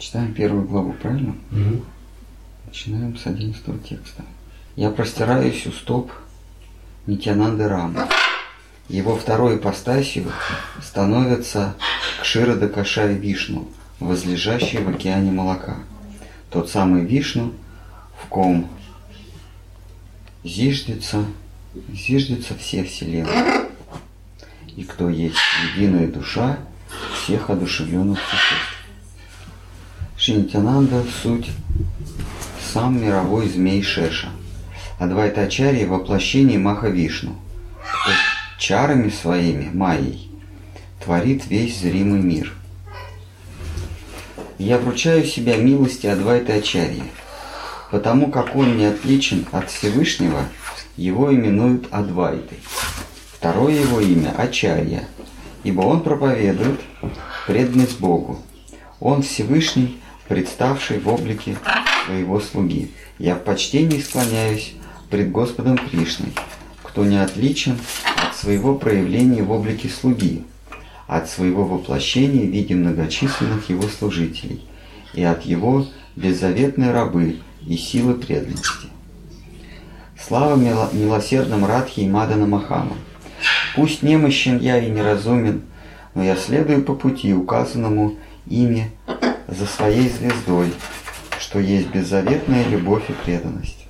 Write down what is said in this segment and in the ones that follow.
Читаем первую главу, правильно? Мгм. Начинаем с 11 текста. «Я простираюсь у стоп Нитянанды Рама. Его второй ипостасью становится Кширода Кашай Вишну, возлежащий в океане молока. Тот самый Вишну, в ком зиждется, зиждется все вселенные, и кто есть единая душа всех одушевленных существ. Шинитянанда – суть сам мировой змей Шеша. Адвайтачарья – воплощение Маха Вишну, кто чарами своими, майей, творит весь зримый мир. Я вручаю себя милости Адвайта Ачарьи, потому как он не отличен от Всевышнего, его именуют Адвайтой. Второе его имя – Ачарья, ибо он проповедует преданность Богу. Он Всевышний, представший в облике своего слуги. Я в почтении склоняюсь пред Господом Кришной, кто не отличен от своего проявления в облике слуги, от своего воплощения в виде многочисленных его служителей и от его беззаветной рабы и силы преданности. Слава мило- милосердным Радхи и Мадана Махану! Пусть немощен я и неразумен, но я следую по пути, указанному ими за своей звездой, что есть беззаветная любовь и преданность.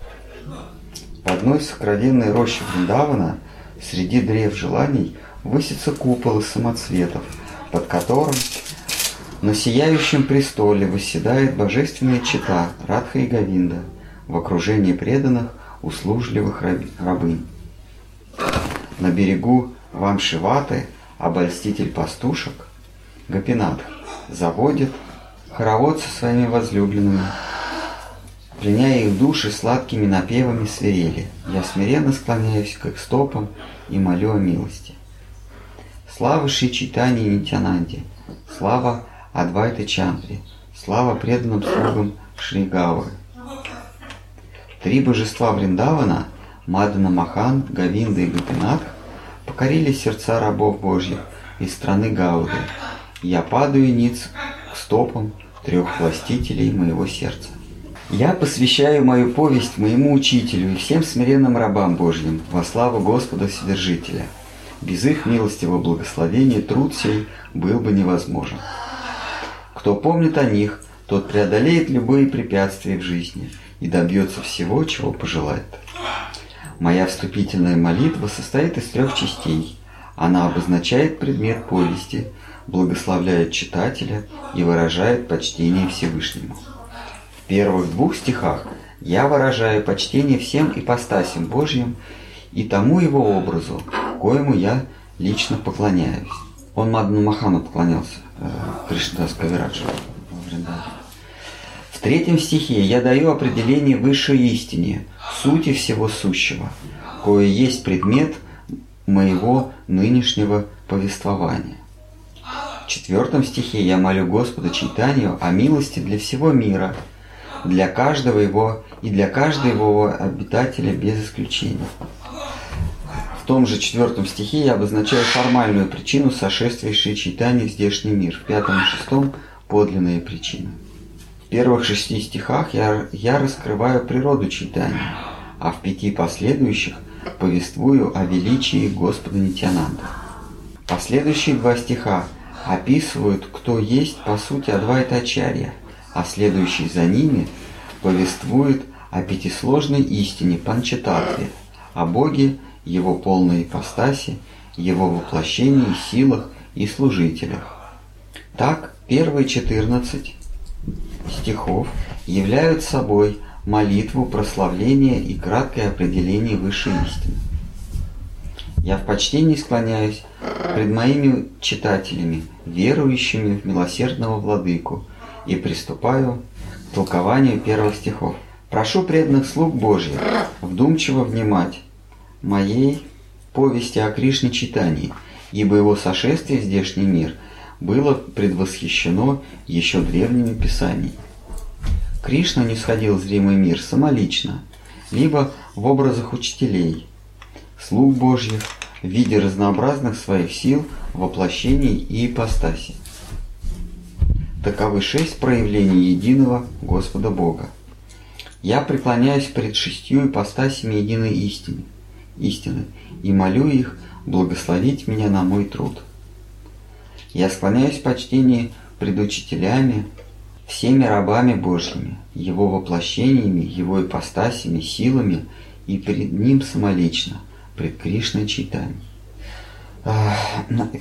В одной сокровенной роще Вриндавана среди древ желаний высится купол из самоцветов, под которым на сияющем престоле восседает божественная чита Радха и Гавинда в окружении преданных услужливых рабынь. На берегу Вамшиваты обольститель пастушек Гапинат заводит хоровод со своими возлюбленными, пленяя их души сладкими напевами свирели. Я смиренно склоняюсь к их стопам и молю о милости. Слава Шри Чайтани и Нитянанде, слава Адвайта Чандре, слава преданным слугам Шри Гавры. Три божества Вриндавана, Мадана Махан, Гавинда и Гапинат, покорили сердца рабов Божьих из страны Гауды. Я падаю ниц к стопам трех властителей моего сердца. Я посвящаю мою повесть моему учителю и всем смиренным рабам Божьим во славу Господа Вседержителя. Без их милостивого благословения труд сей был бы невозможен. Кто помнит о них, тот преодолеет любые препятствия в жизни и добьется всего, чего пожелает. Моя вступительная молитва состоит из трех частей. Она обозначает предмет повести, благословляет читателя и выражает почтение Всевышнему. В первых двух стихах я выражаю почтение всем ипостасям Божьим и тому его образу, коему я лично поклоняюсь. Он Мадну Махану поклонялся, э, Кришнадас Вриндаване. В третьем стихе я даю определение высшей истине, сути всего сущего, кое есть предмет моего нынешнего повествования. Четвертом стихе я молю Господа Чайтанию о милости для всего мира, для каждого его и для каждого его обитателя без исключения. В том же четвертом стихе я обозначаю формальную причину сошествия Шри Чайтани в здешний мир. В пятом и шестом – подлинные причины. В первых шести стихах я, я раскрываю природу читания, а в пяти последующих повествую о величии Господа Нитянанда. Последующие два стиха описывают, кто есть по сути Адвайта Ачарья, а следующий за ними повествует о пятисложной истине Панчататве, о Боге, Его полной ипостаси, Его воплощении, силах и служителях. Так, первые 14 стихов являют собой молитву, прославление и краткое определение высшей истины. Я в почтении склоняюсь пред моими читателями, верующими в милосердного владыку, и приступаю к толкованию первых стихов. Прошу преданных слуг Божьих вдумчиво внимать моей повести о Кришне читании, ибо его сошествие в здешний мир было предвосхищено еще древними писаниями. Кришна не сходил в зримый мир самолично, либо в образах учителей, слуг Божьих, в виде разнообразных своих сил, воплощений и ипостасей. Таковы шесть проявлений единого Господа Бога. Я преклоняюсь пред шестью ипостасями единой истины, истины и молю их благословить меня на мой труд. Я склоняюсь в почтении пред учителями, всеми рабами Божьими, Его воплощениями, Его ипостасями, силами и перед Ним самолично, пред Кришной Чайтани.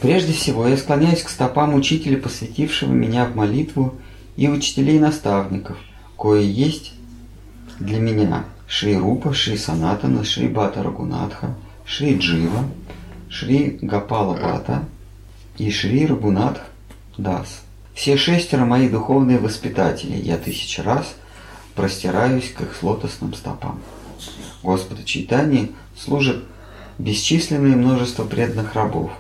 Прежде всего, я склоняюсь к стопам учителя, посвятившего меня в молитву, и учителей-наставников, кое есть для меня Шри Рупа, Шри Санатана, Шри Бата Рагунатха, Шри Джива, Шри Гапала Бата и Шри Рагунатх Дас. Все шестеро мои духовные воспитатели, я тысячу раз простираюсь к их лотосным стопам. Господа Чайтани служит бесчисленное множество преданных рабов,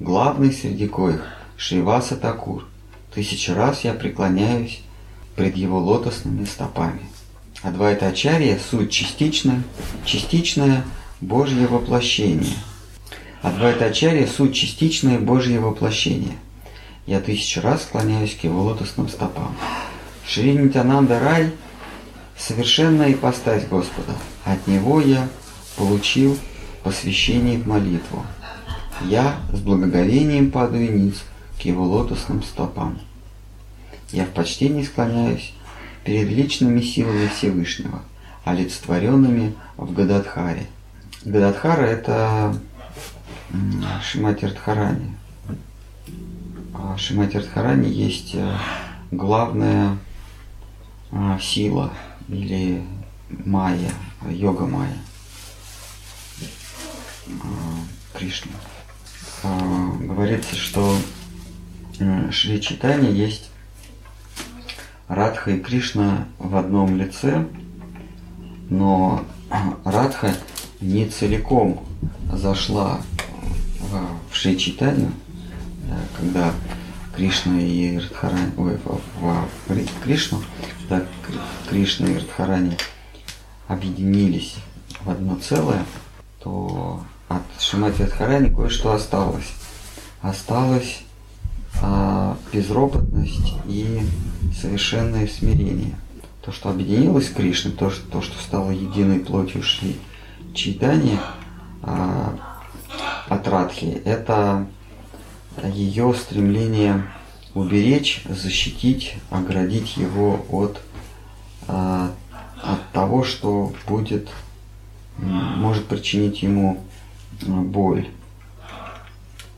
главный среди коих Шриваса Такур. Тысячу раз я преклоняюсь пред его лотосными стопами. Адвайта Ачарья – суть частичная, частичное Божье воплощение. Адвайта Ачарья – суть частичное Божье воплощение – я тысячу раз склоняюсь к его лотосным стопам. Шри Нитянанда Рай – совершенная ипостась Господа. От него я получил посвящение молитву. Я с благоговением падаю низ к его лотосным стопам. Я в почтении склоняюсь перед личными силами Всевышнего, олицетворенными в Гададхаре. Гададхара – это Шимати Радхарани, в Шимати Радхарани есть э, главная э, сила или майя, йога майя э, Кришна. Говорится, что Шри Читани есть Радха и Кришна в одном лице, но Радха не целиком зашла в Шри Читанию, когда Кришна и Радхарани, ой, в, в, в Кришну, когда Кришна и Радхарани объединились в одно целое, то от Шимати Радхарани кое-что осталось. Осталась а, безропотность и совершенное смирение. То, что объединилось с Кришной, то, что, то, что стало единой плотью Шри Читания а, от Радхи, это ее стремление уберечь, защитить, оградить его от, а, от того, что будет, может причинить ему а, боль.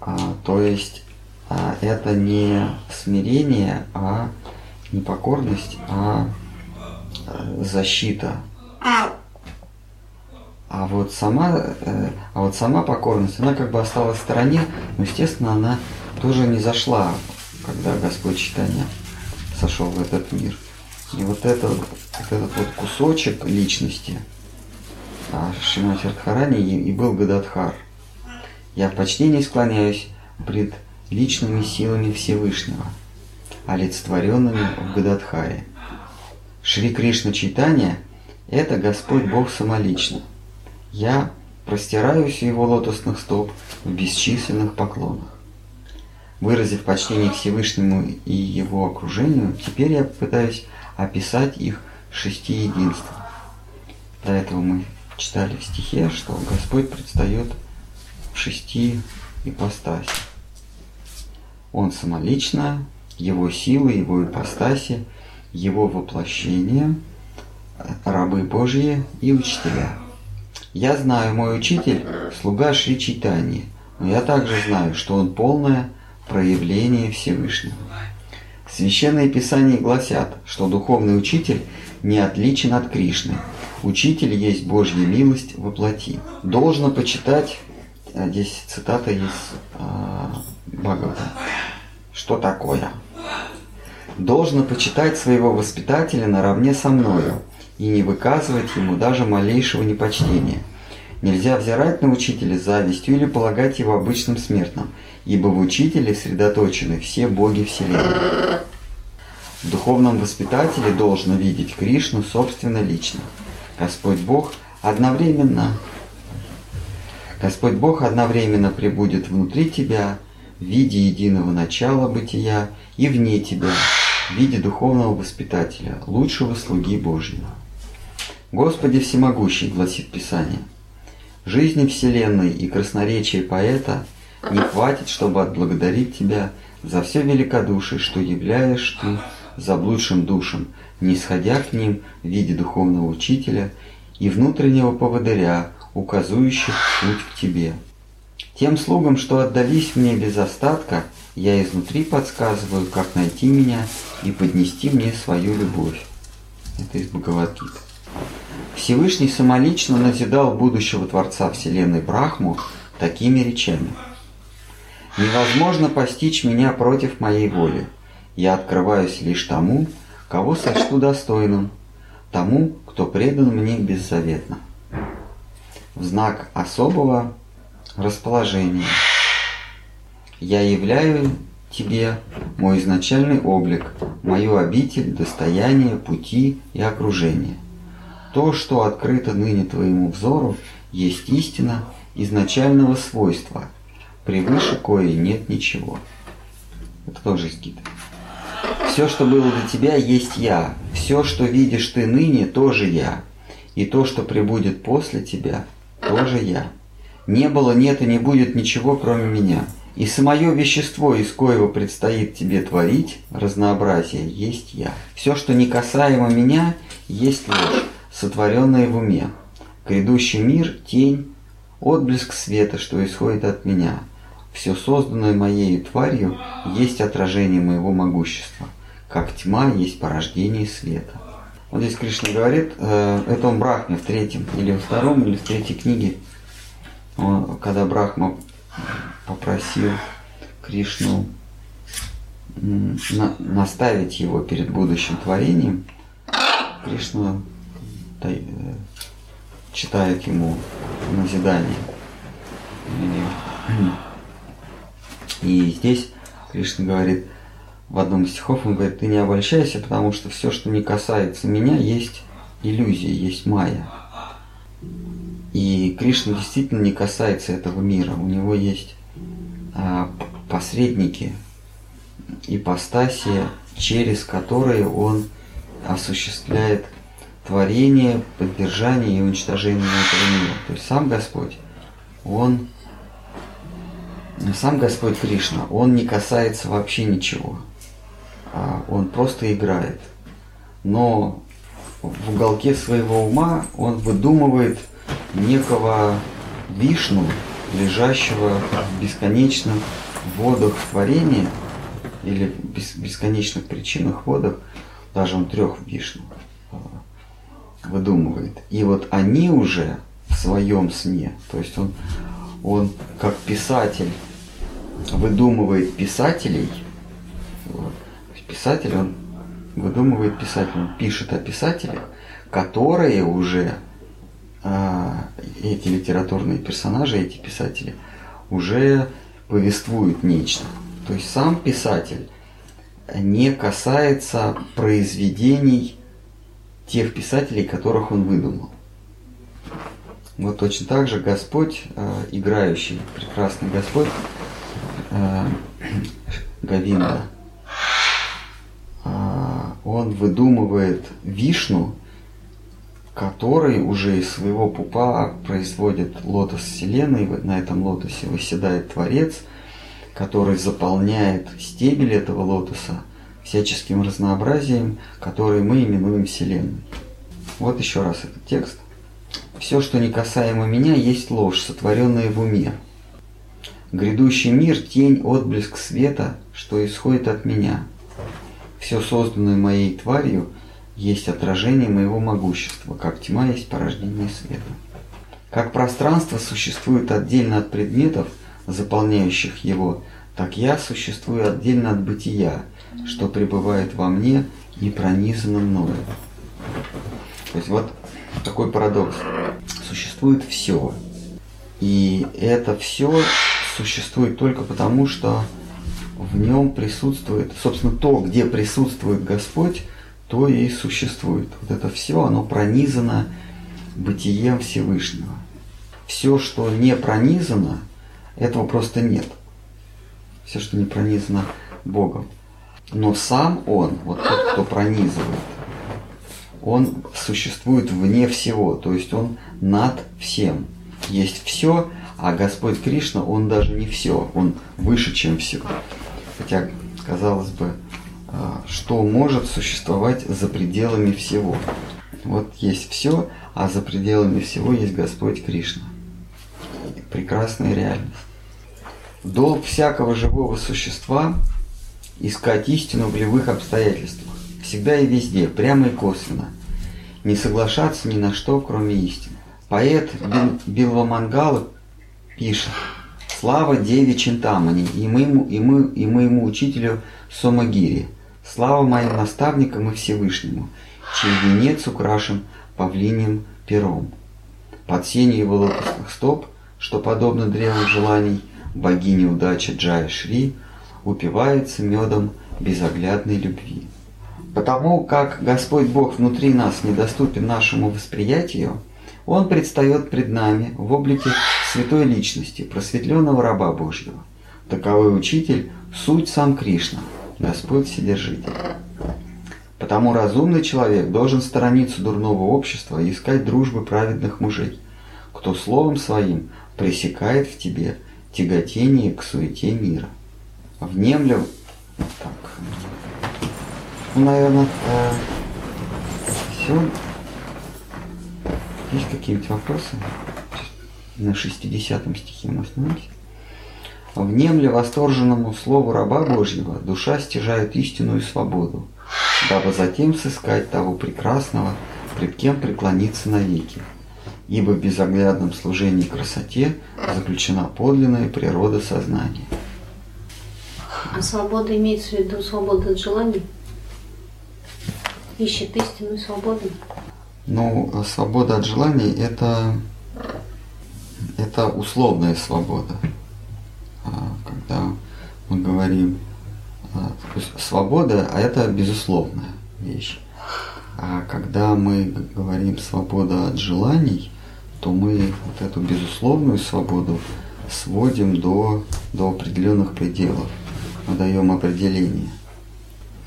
А, то есть это не смирение, а не покорность, а защита. А вот сама, э, а вот сама покорность, она как бы осталась в стороне, но, естественно, она тоже не зашла, когда Господь читания сошел в этот мир. И вот, это, вот этот вот кусочек личности Шимати Радхарани и, был Гададхар. Я в почтении склоняюсь пред личными силами Всевышнего, олицетворенными в Гададхаре. Шри Кришна Читания – это Господь Бог самолично – я простираюсь у его лотосных стоп в бесчисленных поклонах. Выразив почтение Всевышнему и его окружению, теперь я пытаюсь описать их шести единств. До этого мы читали в стихе, что Господь предстает в шести ипостаси. Он самолично, его силы, его ипостаси, его воплощение, рабы Божьи и учителя – я знаю, мой учитель – слуга Шри Читани, но я также знаю, что он полное проявление Всевышнего. Священные Писания гласят, что духовный учитель не отличен от Кришны. Учитель есть Божья милость во плоти. Должно почитать, а здесь цитата из э, Бхагавата. Что такое? Должно почитать своего воспитателя наравне со мною, и не выказывать ему даже малейшего непочтения. Нельзя взирать на учителя завистью или полагать его обычным смертным, ибо в учителе сосредоточены все боги Вселенной. В духовном воспитателе должно видеть Кришну собственно лично. Господь Бог одновременно Господь Бог одновременно пребудет внутри тебя в виде единого начала бытия и вне тебя в виде духовного воспитателя, лучшего слуги Божьего. Господи всемогущий, гласит Писание, жизни Вселенной и красноречия поэта не хватит, чтобы отблагодарить Тебя за все великодушие, что являешь Ты заблудшим душам, не сходя к ним в виде духовного учителя и внутреннего поводыря, указующих путь к Тебе. Тем слугам, что отдались мне без остатка, я изнутри подсказываю, как найти меня и поднести мне свою любовь. Это из Бхагавадгиты. Всевышний самолично назидал будущего Творца Вселенной Брахму такими речами. «Невозможно постичь меня против моей воли. Я открываюсь лишь тому, кого сочту достойным, тому, кто предан мне беззаветно. В знак особого расположения я являю тебе мой изначальный облик, мою обитель, достояние, пути и окружение. То, что открыто ныне твоему взору, есть истина изначального свойства, превыше коей нет ничего. Это тоже Гиты. Все, что было до тебя, есть я. Все, что видишь ты ныне, тоже я. И то, что прибудет после тебя, тоже я. Не было, нет и не будет ничего, кроме меня. И самое вещество, из коего предстоит тебе творить, разнообразие, есть я. Все, что не касаемо меня, есть ложь, сотворенная в уме. Грядущий мир – тень, отблеск света, что исходит от меня. Все созданное моей тварью есть отражение моего могущества как тьма есть порождение света. Вот здесь Кришна говорит, э, это он Брахме в третьем, или во втором, или в третьей книге, он, когда Брахма попросил Кришну на, наставить его перед будущим творением, Кришна э, читает ему назидание. И здесь Кришна говорит, в одном из стихов он говорит, ты не обольщайся, потому что все, что не касается меня, есть иллюзия, есть майя. И Кришна действительно не касается этого мира. У него есть а, посредники, ипостаси, через которые он осуществляет творение, поддержание и уничтожение этого мира. То есть сам Господь, он, сам Господь Кришна, он не касается вообще ничего. А, он просто играет. Но в уголке своего ума он выдумывает некого вишну, лежащего в бесконечных водах творения или бесконечных причинах водах, даже он трех вишну а, выдумывает. И вот они уже в своем сне, то есть он, он как писатель выдумывает писателей, писатель, он выдумывает писатель, он пишет о писателях, которые уже, а, эти литературные персонажи, эти писатели, уже повествуют нечто. То есть сам писатель не касается произведений тех писателей, которых он выдумал. Вот точно так же Господь, а, играющий, прекрасный Господь, а, Гавинда, он выдумывает вишну, который уже из своего пупа производит лотос Вселенной, на этом лотосе выседает Творец, который заполняет стебель этого лотоса всяческим разнообразием, который мы именуем Вселенной. Вот еще раз этот текст. Все, что не касаемо меня, есть ложь, сотворенная в уме. Грядущий мир – тень, отблеск света, что исходит от меня – все созданное моей тварью есть отражение моего могущества, как тьма есть порождение света. Как пространство существует отдельно от предметов, заполняющих его, так я существую отдельно от бытия, что пребывает во мне и пронизано мною. То есть вот такой парадокс. Существует все. И это все существует только потому, что в нем присутствует, собственно, то, где присутствует Господь, то и существует. Вот это все, оно пронизано бытием Всевышнего. Все, что не пронизано, этого просто нет. Все, что не пронизано Богом. Но сам он, вот тот, кто пронизывает, он существует вне всего, то есть он над всем. Есть все, а Господь Кришна, он даже не все, он выше, чем все. Хотя, казалось бы, а, что может существовать за пределами всего? Вот есть все, а за пределами всего есть Господь Кришна. Прекрасная реальность. Долг всякого живого существа – искать истину в любых обстоятельствах, всегда и везде, прямо и косвенно, не соглашаться ни на что, кроме истины. Поэт Билвамангала пишет «Слава Деве Чинтамани и моему, и, мы, и моему учителю Сомагири, слава моим наставникам и Всевышнему, чей венец украшен павлиним пером. Под сенью его лотосных стоп, что подобно древу желаний, богиня удачи Джая Шри упивается медом безоглядной любви. Потому как Господь Бог внутри нас недоступен нашему восприятию, Он предстает пред нами в облике святой личности, просветленного раба Божьего. Таковой учитель – суть сам Кришна, Господь Вседержитель. Потому разумный человек должен сторониться дурного общества и искать дружбы праведных мужей, кто словом своим пресекает в тебе тяготение к суете мира. Внемля... Так. Ну, наверное, э, все. Есть какие-нибудь вопросы? На 60 стихе мы остановимся. Внемля восторженному слову раба Божьего душа стяжает истину и свободу, дабы затем сыскать того прекрасного, пред кем преклониться навеки. Ибо в безоглядном служении красоте заключена подлинная природа сознания. А свобода имеется в виду свобода от желаний? Ищет истинную свободу? Ну, свобода от желаний это, это условная свобода. А, когда мы говорим а, свобода, а это безусловная вещь. А когда мы говорим свобода от желаний, то мы вот эту безусловную свободу сводим до, до определенных пределов. Мы даем определение.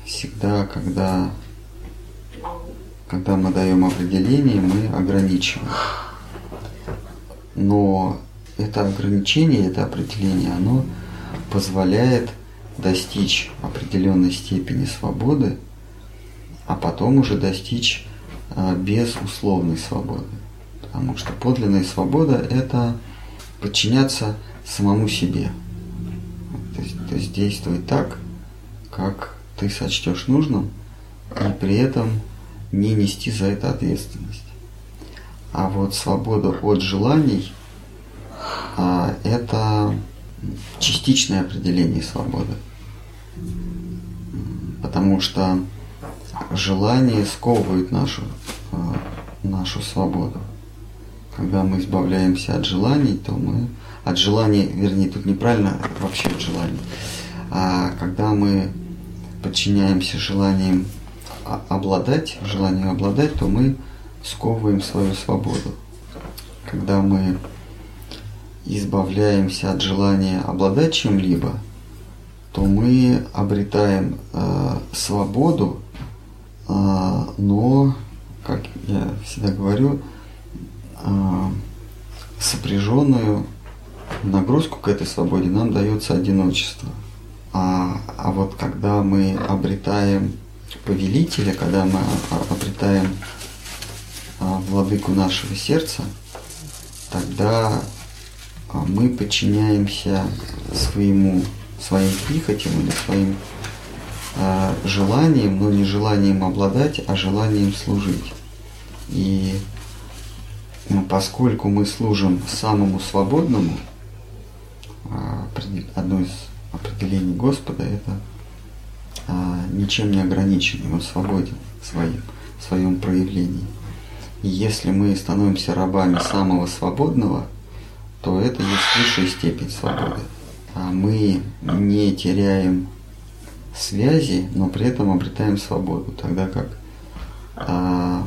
Всегда, когда, когда мы даем определение, мы ограничиваем. Но это ограничение, это определение, оно позволяет достичь определенной степени свободы, а потом уже достичь а, безусловной свободы. Потому что подлинная свобода – это подчиняться самому себе. То есть, то есть действовать так, как ты сочтешь нужным, и при этом не нести за это ответственность. А вот свобода от желаний – а, это частичное определение свободы. Потому что желание сковывает нашу, а, нашу свободу. Когда мы избавляемся от желаний, то мы... От желаний, вернее, тут неправильно вообще от желаний. А когда мы подчиняемся желаниям обладать, желанию обладать, то мы сковываем свою свободу. Когда мы избавляемся от желания обладать чем-либо, то мы обретаем э, свободу, э, но, как я всегда говорю, э, сопряженную нагрузку к этой свободе нам дается одиночество. А, а вот когда мы обретаем повелителя, когда мы обретаем а, владыку нашего сердца, тогда а мы подчиняемся своему, своим прихотям или своим э, желаниям, но не желанием обладать, а желанием служить. И поскольку мы служим самому свободному, одно из определений Господа это ничем не ограниченный, он свободен в своем, в своем проявлении. И если мы становимся рабами самого свободного – то это есть высшая степень свободы. А мы не теряем связи, но при этом обретаем свободу, тогда как а,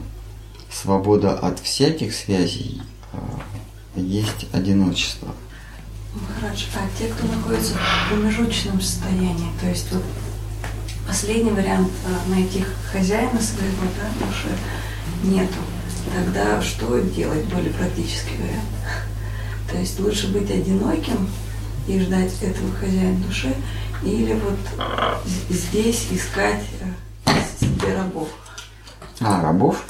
свобода от всяких связей а, есть одиночество. Махарадж, а те, кто находится в промежуточном состоянии, то есть вот последний вариант найти хозяина своего да, души нету. Тогда что делать, более практический вариант? То есть лучше быть одиноким и ждать этого хозяина души, или вот здесь искать э, себе рабов. А, рабов?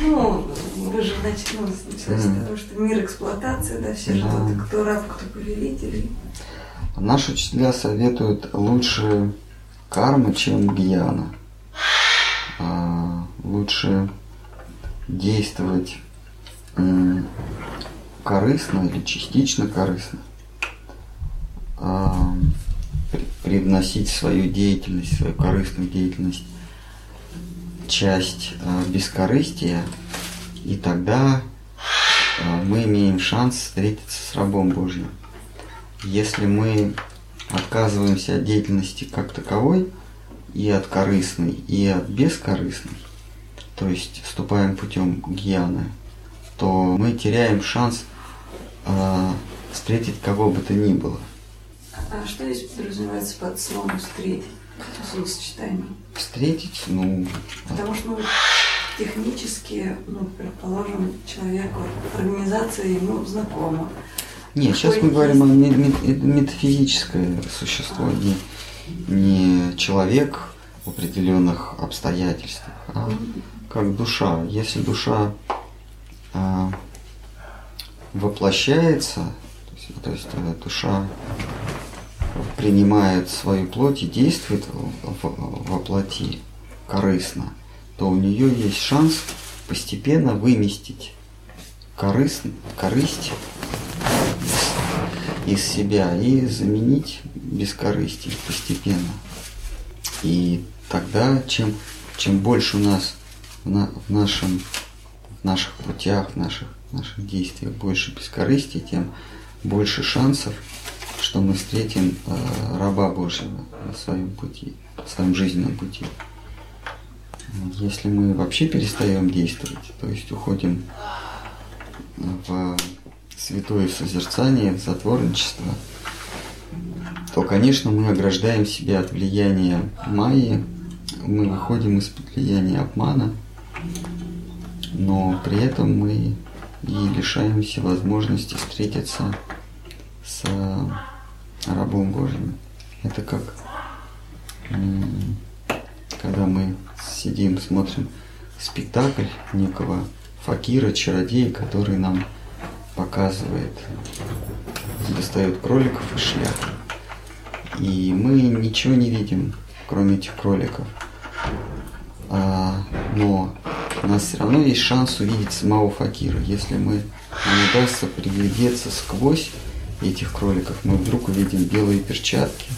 Ну, вы же начали ну, началось mm. того, что мир эксплуатации, да, все да. ждут, кто раб, кто повелитель. Наши учителя советуют лучше карма, чем гьяна. А, лучше действовать корыстно или частично корыстно, а, привносить свою деятельность, свою корыстную деятельность часть а, бескорыстия, и тогда а, мы имеем шанс встретиться с рабом Божьим. Если мы отказываемся от деятельности как таковой, и от корыстной, и от бескорыстной, то есть ступаем путем гьяны, то мы теряем шанс э, встретить кого бы то ни было. А что здесь подразумевается под словом «встретить»? Словосочетание. Встретить, ну... Потому что, ну, технически, ну, предположим, человеку, организация ему знакома. Нет, сейчас мы говорим о метафизическое существо, не, не человек в определенных обстоятельствах, а как душа. Если душа а, воплощается, то есть, то есть э, душа принимает свою плоть и действует во плоти корыстно, то у нее есть шанс постепенно выместить корысть, корысть из себя и заменить бескорыстие постепенно. И тогда, чем, чем больше у нас в, на, в, нашем, в наших путях, в наших, в наших действиях больше бескорыстия, тем больше шансов, что мы встретим э, раба Божьего на своем пути, на своем жизненном пути. Если мы вообще перестаем действовать, то есть уходим в святое созерцание, затворничество, то, конечно, мы ограждаем себя от влияния Майи, мы выходим из влияния обмана, но при этом мы и лишаемся возможности встретиться с рабом Божьим. Это как когда мы сидим, смотрим спектакль некого факира, чародея, который нам показывает, достает кроликов из шляпы. И мы ничего не видим, кроме этих кроликов. А, но у нас все равно есть шанс увидеть самого факира. Если мы нам удастся приглядеться сквозь этих кроликов, мы вдруг увидим белые перчатки.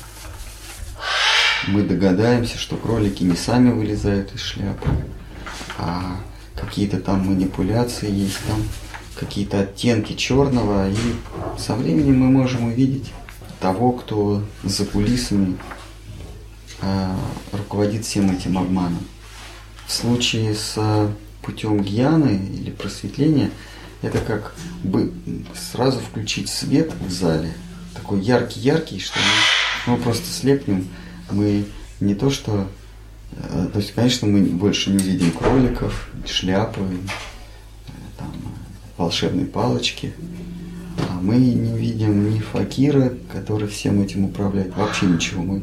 Мы догадаемся, что кролики не сами вылезают из шляпы, а какие-то там манипуляции есть, там какие-то оттенки черного, и со временем мы можем увидеть того, кто за кулисами э, руководит всем этим обманом. В случае с путем гьяны или просветления, это как бы сразу включить свет в зале, такой яркий-яркий, что мы, мы просто слепнем, мы не то что, э, то есть, конечно, мы больше не увидим кроликов, шляпы, волшебной палочки, а мы не увидим ни факира, который всем этим управляет, вообще ничего. Мы,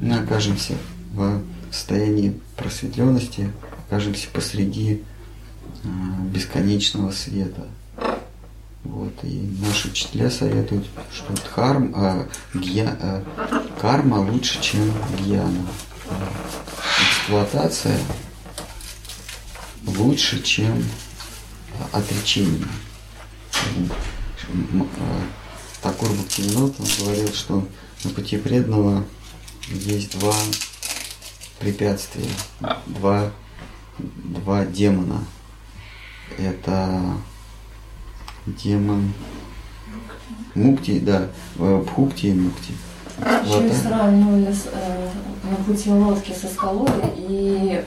мы окажемся в состоянии просветленности, окажемся посреди э, бесконечного света. Вот, и наши учителя советуют, что дхарм, э, гья, э, карма лучше, чем гьяна. Эксплуатация лучше, чем отречение. Такур Бхактивинод говорил, что на пути преданного есть два препятствия, два, два демона. Это демон Мукти, да, Пхукти и Мукти. Еще вот, сравнивали с, э, на пути лодки со скалой и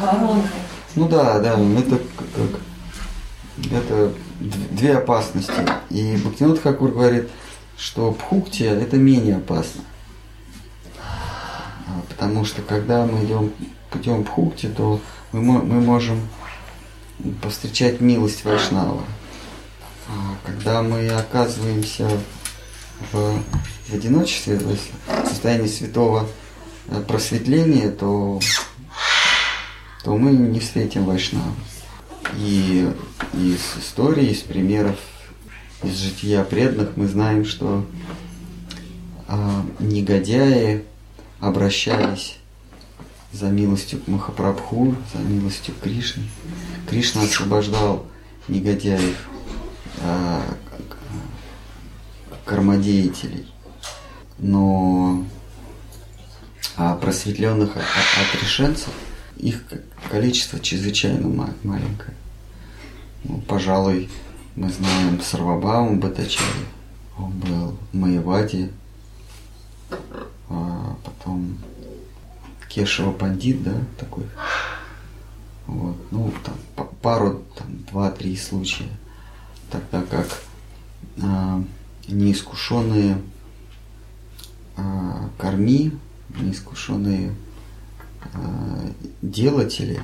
воронкой. Ну да, да, это как, это две опасности. И Бхактинот Хакур говорит, что Пхукти это менее опасно. Потому что когда мы идем путем Бхукти, то мы, мы можем повстречать милость Вайшнава. А когда мы оказываемся в, в одиночестве, в состоянии святого э, просветления, то, то мы не встретим Вайшнава. И из истории, из примеров, из жития преданных мы знаем, что а, негодяи обращались за милостью к Махапрабху, за милостью к Кришне. Кришна освобождал негодяев, а, кармодеятелей, но а просветленных отрешенцев их количество чрезвычайно маленькое. Ну, пожалуй, мы знаем Сарвабауму Батачари, он был в Маеваде, а потом Кешева Пандит, да, такой. Вот, ну, там пару, там, два-три случая. Тогда как а, неискушенные а, корми, неискушенные делатели,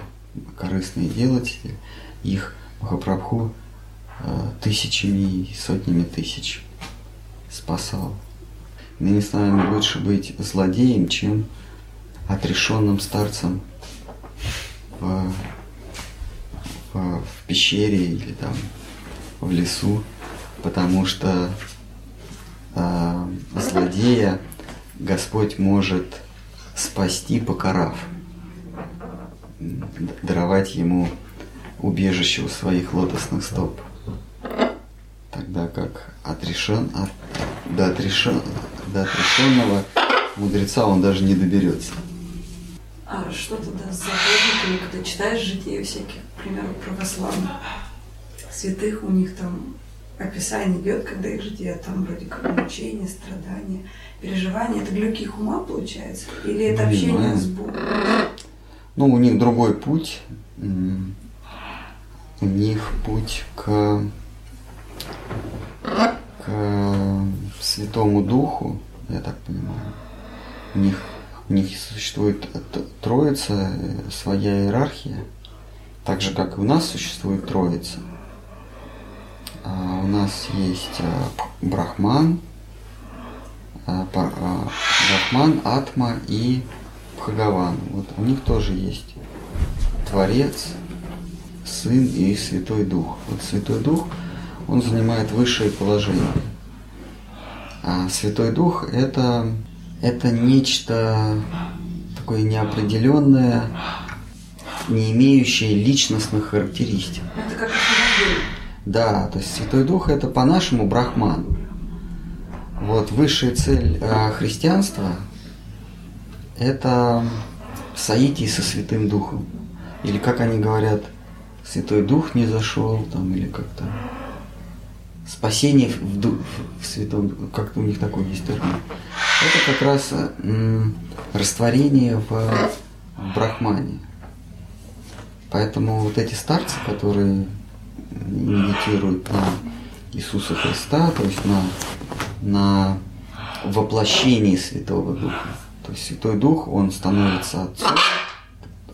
корыстные делатели, их Махапрабху а, тысячами и сотнями тысяч спасал. Иными словами, лучше быть злодеем, чем отрешенным старцем в, в, в пещере или там в лесу, потому что э, злодея Господь может спасти, покарав, даровать ему убежище у своих лотосных стоп. Тогда как отрешен, от, до, отрешен, до отрешенного мудреца он даже не доберется. А что тогда с западниками, когда читаешь жития всяких, к примеру, православных святых, у них там описание идет, когда их жития, там вроде как мучения, страдания, переживания. Это для каких ума получается? Или это Не общение знаю. с Богом? Ну, у них другой путь. У них путь к, к Святому Духу, я так понимаю. У них, у них существует Троица, э, своя иерархия, так же, как и у нас существует Троица. У нас есть а, Брахман, а, па- а, Брахман, Атма и Бхагаван. Вот у них тоже есть Творец, Сын и Святой Дух. Вот Святой Дух, он занимает высшее положение. А Святой Дух это, это нечто такое неопределенное, не имеющее личностных характеристик. Это как. Да, то есть Святой Дух это по-нашему брахман. Вот высшая цель э, христианства это соитие со Святым Духом. Или как они говорят, Святой Дух не зашел, там, или как-то спасение в, ду- в Святом Духе, как-то у них такой есть термин. Это как раз м, растворение в, в Брахмане. Поэтому вот эти старцы, которые медитируют на Иисуса Христа, то есть на, на воплощении Святого Духа. То есть Святой Дух, он становится Отцом,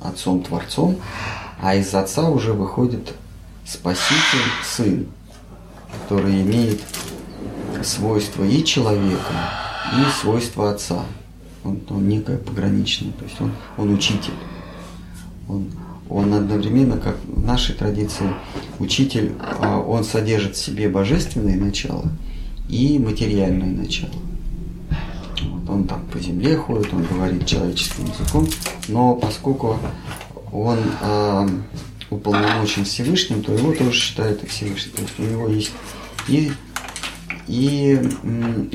Отцом-Творцом, а из Отца уже выходит Спаситель, Сын, который имеет свойства и человека, и свойства Отца. Он, он некое пограничное, то есть он, он учитель. Он, он одновременно, как в нашей традиции, учитель, а, он содержит в себе божественное начало и материальное начало. Вот он там по земле ходит, он говорит человеческим языком, но поскольку он а, уполномочен Всевышним, то его тоже считают и Всевышним. То есть у него есть и, и м,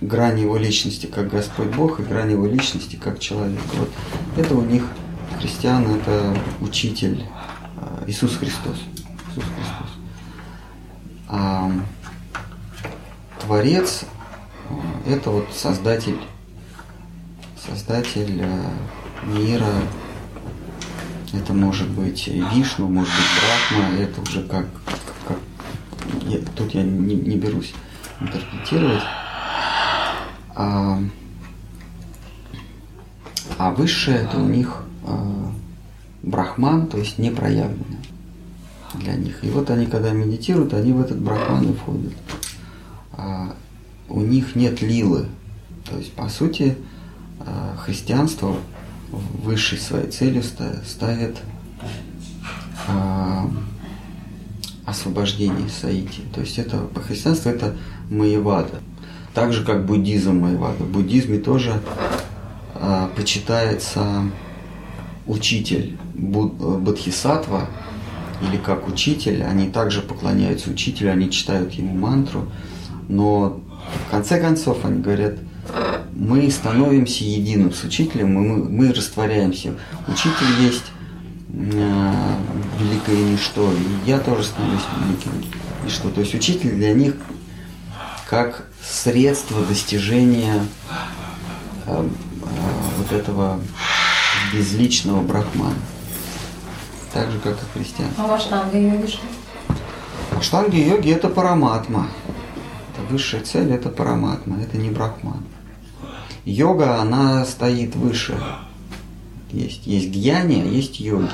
грань его личности как Господь Бог, и грань его личности как человек. Вот это у них христиан это учитель а, Иисус Христос. Иисус Христос. А Творец а, это вот создатель, создатель а, мира. Это может быть Вишну, может быть Брахма, это уже как, как я- тут я не, не берусь интерпретировать. А, А высшее это у них э, брахман, то есть непроявленное для них. И вот они, когда медитируют, они в этот брахман входят. А у них нет лилы. То есть, по сути, э, христианство высшей своей целью ставит э, освобождение саити. То есть это по христианству это маевада. Так же как буддизм маевада. В буддизме тоже почитается учитель Буд, Бодхисаттва или как учитель. Они также поклоняются учителю, они читают ему мантру. Но в конце концов они говорят, мы становимся единым с учителем, мы, мы растворяемся. Учитель есть э, великое ничто, и я тоже становлюсь великим ничто. То есть учитель для них как средство достижения э, э, вот этого безличного брахмана. Так же, как и христиан. А в аштанга-йоге что? Аштанга-йоги – это параматма. Это высшая цель – это параматма, это не брахман. Йога, она стоит выше. Есть, есть гьяни, а есть йоги.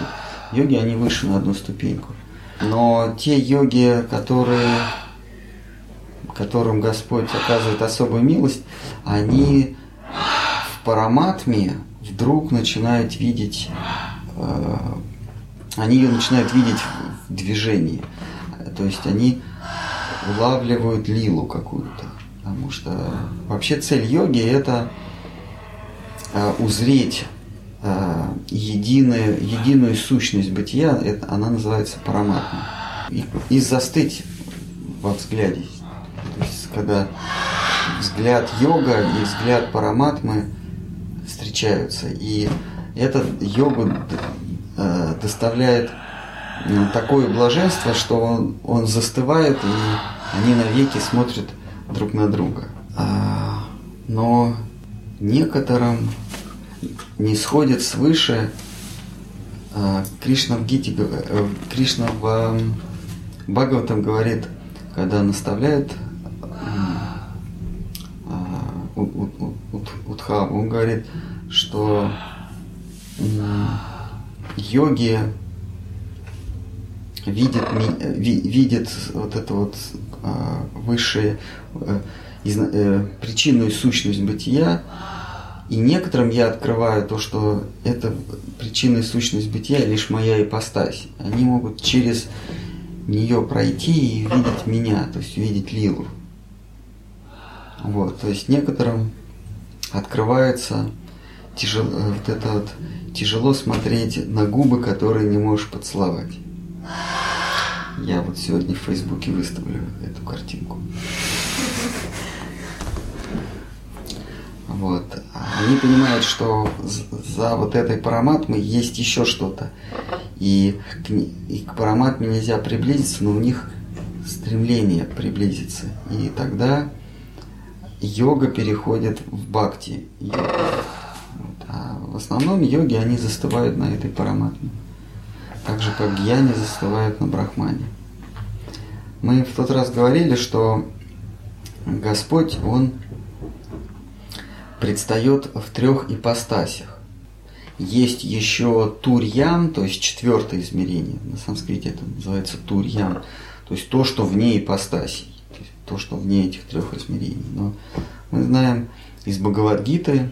Йоги, они выше на одну ступеньку. Но те йоги, которые, которым Господь оказывает особую милость, они в параматме вдруг начинают видеть, э, они ее начинают видеть в движении. То есть они улавливают лилу какую-то. Потому что вообще цель йоги это э, узреть э, единую, единую сущность бытия, это, она называется параматма. И, и застыть во взгляде. То есть, когда взгляд йога и взгляд параматмы встречаются. И этот йогу э, доставляет такое блаженство, что он, он застывает, и они навеки смотрят друг на друга. А, но некоторым не сходит свыше а, Кришна в Гите, э, Кришна в Бхагаватам говорит, когда наставляет а, Удхаву, он говорит, что йоги видят, видят вот это вот высшее э, э, причинную сущность бытия, и некоторым я открываю то, что это причинная сущность бытия лишь моя ипостась. Они могут через нее пройти и видеть меня, то есть увидеть лилу. Вот, то есть некоторым открывается тяжело, э, вот это вот, тяжело смотреть на губы, которые не можешь поцеловать. Я вот сегодня в Фейсбуке выставлю эту картинку. Вот. Они понимают, что за вот этой параматмой есть еще что-то. И к, и к параматме нельзя приблизиться, но у них стремление приблизиться. И тогда йога переходит в бхакти. Вот. А в основном йоги, они застывают на этой параматме так же как гьяни застывают на брахмане. Мы в тот раз говорили, что Господь, Он предстает в трех ипостасях. Есть еще турьян, то есть четвертое измерение. На санскрите это называется турьян. То есть то, что вне ипостасей. То, что вне этих трех измерений. Но мы знаем из Бхагавадгиты,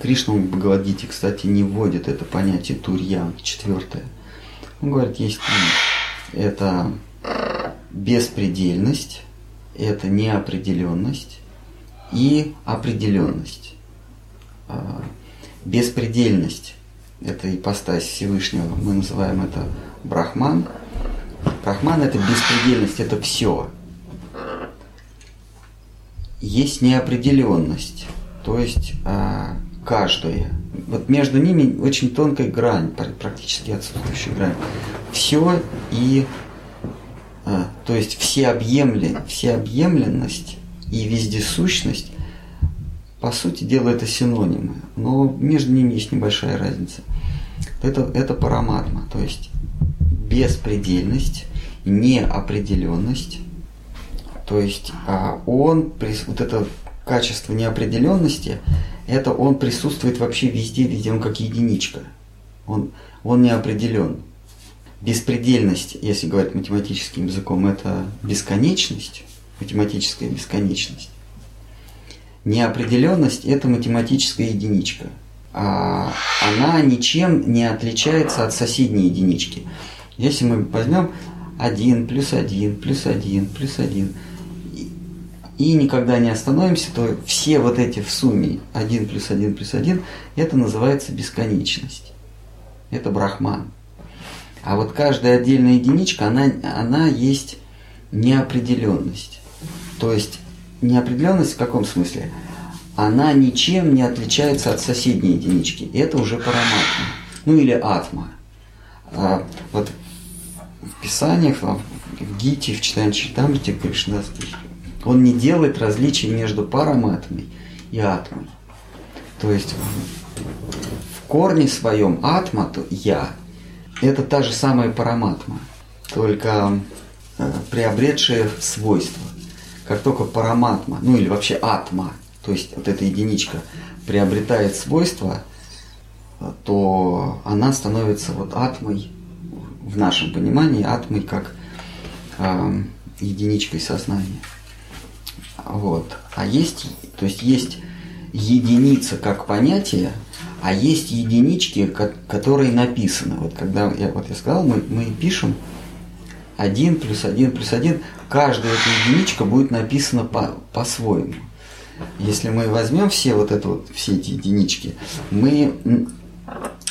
Кришна в Бхагавадгите, кстати, не вводит это понятие турьян, четвертое – он говорит, есть это беспредельность, это неопределенность и определенность. А, беспредельность – это ипостась Всевышнего, мы называем это Брахман. Брахман – это беспредельность, это все. Есть неопределенность, то есть а, каждое – вот между ними очень тонкая грань, практически отсутствующая грань. Все и, а, то есть всеобъемлен, всеобъемленность и вездесущность, по сути дела, это синонимы, но между ними есть небольшая разница. Это, это параматма, то есть беспредельность, неопределенность, то есть а он, вот это качество неопределенности, это он присутствует вообще везде, везде, он как единичка. Он, он не. Беспредельность, если говорить математическим языком, это бесконечность, математическая бесконечность. Неопределенность – это математическая единичка. А она ничем не отличается от соседней единички. Если мы возьмем 1 плюс 1 плюс 1 плюс 1 и никогда не остановимся, то все вот эти в сумме 1 плюс 1 плюс 1 это называется бесконечность. Это брахман. А вот каждая отдельная единичка, она, она есть неопределенность. То есть неопределенность в каком смысле? Она ничем не отличается от соседней единички. Это уже параматма. Ну или атма. А, вот в Писаниях, в Гите, в читании Читамрите Кришнадский, он не делает различий между параматмой и атмой. То есть в корне своем атма, то я, это та же самая параматма, только э, приобретшая свойства. Как только параматма, ну или вообще атма, то есть вот эта единичка, приобретает свойства, то она становится вот атмой, в нашем понимании, атмой как э, единичкой сознания. Вот. А есть, то есть есть единица как понятие, а есть единички, которые написаны. Вот когда я, вот я сказал, мы, мы пишем 1 плюс 1 плюс 1, каждая эта единичка будет написана по, по-своему. Если мы возьмем все вот это вот, все эти единички, мы,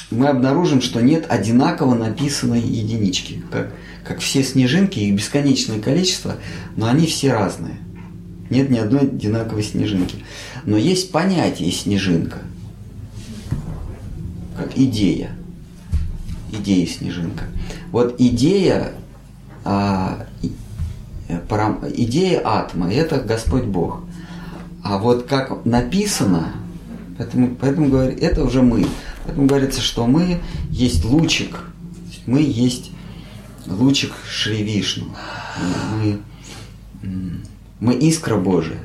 мы обнаружим, что нет одинаково написанной единички. Как, как все снежинки, их бесконечное количество, но они все разные. Нет ни одной одинаковой снежинки. Но есть понятие снежинка, как идея. Идея снежинка. Вот идея, а, идея атма – это Господь Бог. А вот как написано, поэтому, поэтому говорит, это уже мы. Поэтому говорится, что мы есть лучик, мы есть лучик Шри Вишну. Мы, мы искра Божия.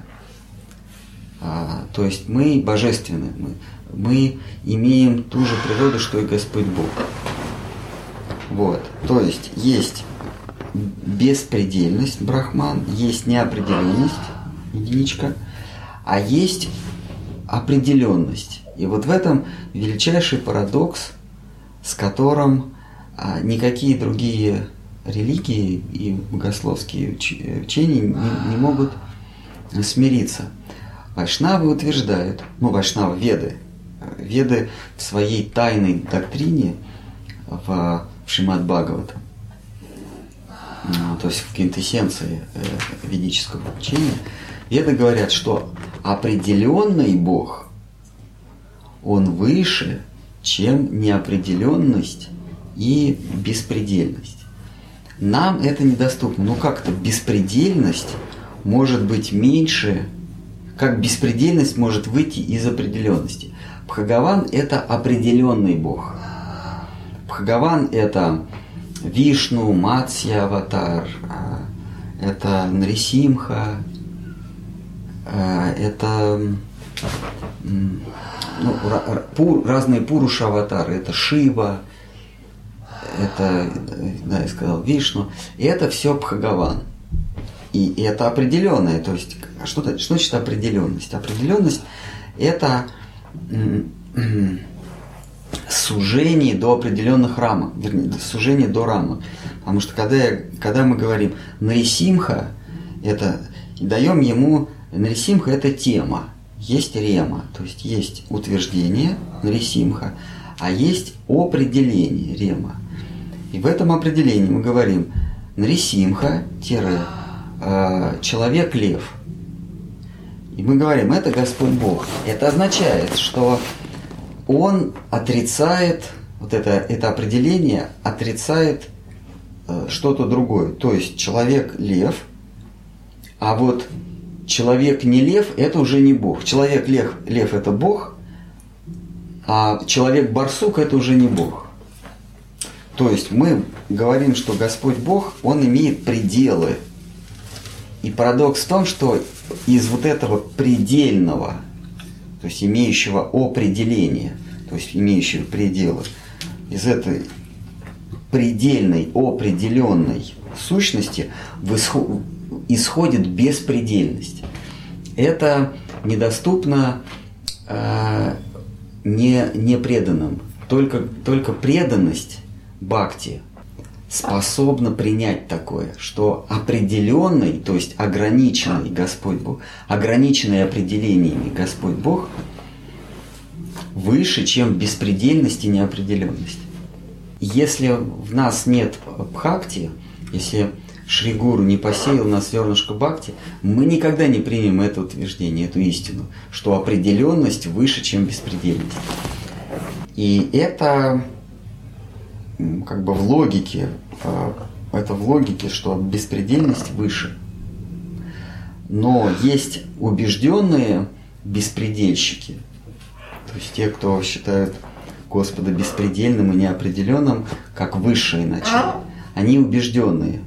А, то есть мы божественны, мы, мы имеем ту же природу, что и Господь Бог. Вот, то есть есть беспредельность, брахман, есть неопределенность, единичка, а есть определенность. И вот в этом величайший парадокс, с которым а, никакие другие религии и богословские учения не, не могут смириться. Вайшнавы утверждают, ну, вайшнавы, веды, веды в своей тайной доктрине в, в Шимат Бхагавата, то есть в квинтэссенции э, ведического учения, веды говорят, что определенный Бог, он выше, чем неопределенность и беспредельность. Нам это недоступно. Ну как-то беспредельность может быть меньше, как беспредельность может выйти из определенности. Бхагаван – это определенный Бог. Бхагаван – это Вишну, Матсья, Аватар, а, это Нарисимха, а, это ну, разные Пуруша аватары, это Шива, это, да, я сказал, Вишну, и это все Бхагаван. И, и это определенное, то есть, что, что значит определенность? Определенность – это сужение до определенных рамок, вернее, сужение до рамок. Потому что когда, я, когда мы говорим Нарисимха, это даем ему Нарисимха это тема, есть рема, то есть есть утверждение Нарисимха, а есть определение рема. И в этом определении мы говорим Нарисимха, э, человек-лев. И мы говорим, это Господь Бог. Это означает, что он отрицает, вот это, это определение отрицает э, что-то другое. То есть человек-лев, а вот человек не лев, это уже не Бог. Человек лев, лев это Бог, а человек барсук это уже не Бог. То есть мы говорим, что Господь Бог, Он имеет пределы. И парадокс в том, что из вот этого предельного, то есть имеющего определение, то есть имеющего пределы. Из этой предельной, определенной сущности исходит беспредельность. Это недоступно э, не, не преданным. Только, только преданность бхакти способна принять такое, что определенный, то есть ограниченный Господь Бог, ограниченный определениями Господь Бог выше, чем беспредельность и неопределенность. Если в нас нет бхакти, если Шри Гуру не посеял нас зернышко бхакти, мы никогда не примем это утверждение, эту истину, что определенность выше, чем беспредельность. И это как бы в логике, а, это в логике, что беспредельность выше. Но есть убежденные беспредельщики, то есть те, кто считают Господа беспредельным и неопределенным, как высшее начало. Они убежденные.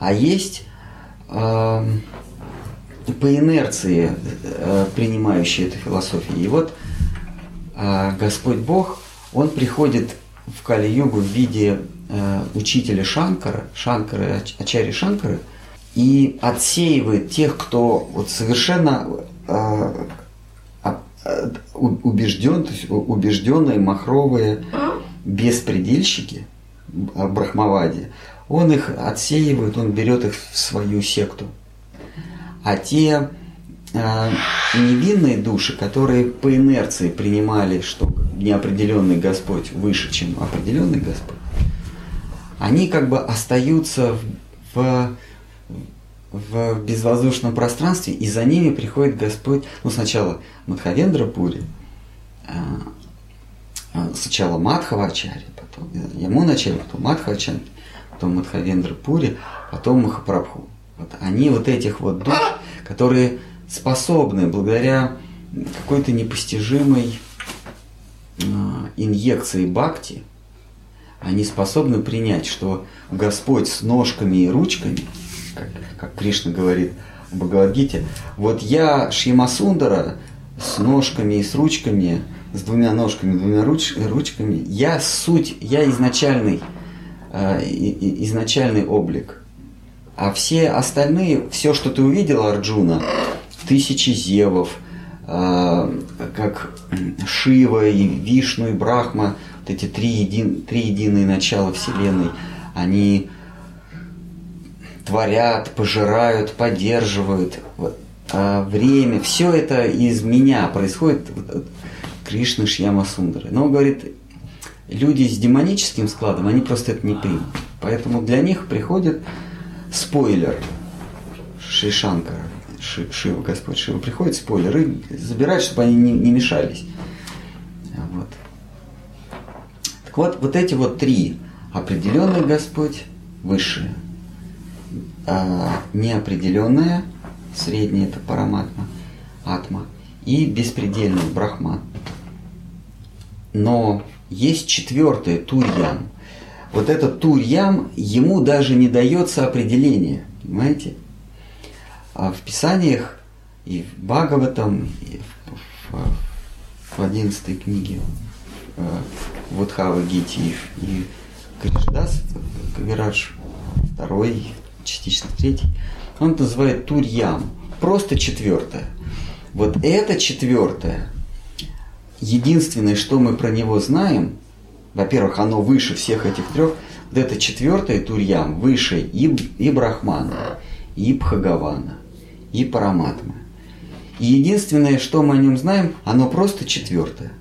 А есть э, по инерции э, принимающие эту философию. И вот э, Господь Бог, Он приходит в Кали-югу в виде э, учителя Шанкара, Шанкара, Ачари Шанкара, и отсеивает тех, кто вот совершенно э, э, убежден, то есть убежденные махровые беспредельщики Брахмавади, он их отсеивает, он берет их в свою секту. А те э, невинные души, которые по инерции принимали, что неопределенный Господь выше, чем определенный Господь, они как бы остаются в, в безвоздушном пространстве, и за ними приходит Господь, ну сначала Мадхавендра Пури, а, а, сначала Мадхавачари, потом Ямуначари, потом Мадхавачари, потом Мадхавендра Пури, потом Махапрабху. Вот они вот этих вот душ, которые способны благодаря какой-то непостижимой а, инъекции бхакти, они способны принять, что Господь с ножками и ручками, как, как Кришна говорит в Бхагавадгите, вот я Шьямасундара с ножками и с ручками, с двумя ножками, двумя руч, ручками, я суть, я изначальный, э, изначальный облик. А все остальные, все, что ты увидел, Арджуна, тысячи зевов, э, как Шива и Вишну и Брахма, вот эти три, един, три единые начала Вселенной, они творят, пожирают, поддерживают э, время. Все это из меня происходит Кришны Шьяма Сундары. Но он говорит, люди с демоническим складом, они просто это не примут. Поэтому для них приходит спойлер Шишанкара. Шива, Господь Шива приходит, спойлеры, забирает, чтобы они не, не мешались. Вот. Так вот, вот эти вот три. Определенный Господь, высшее. А, неопределенное, среднее это параматма, атма. И беспредельный брахман. Но есть четвертое, турьям. Вот этот турьям, ему даже не дается определение. Понимаете? А в Писаниях и в Бхагаватам, и в, в, в 11 книге э, Вудхава Гити и Кришдас, Кавирадж, второй, частично третий, он называет Турьям, просто четвертое. Вот это четвертое, единственное, что мы про него знаем, во-первых, оно выше всех этих трех, вот это четвертое Турьям выше и, и Брахмана, и Бхагавана, и Параматмы. И единственное, что мы о нем знаем, оно просто четвертое.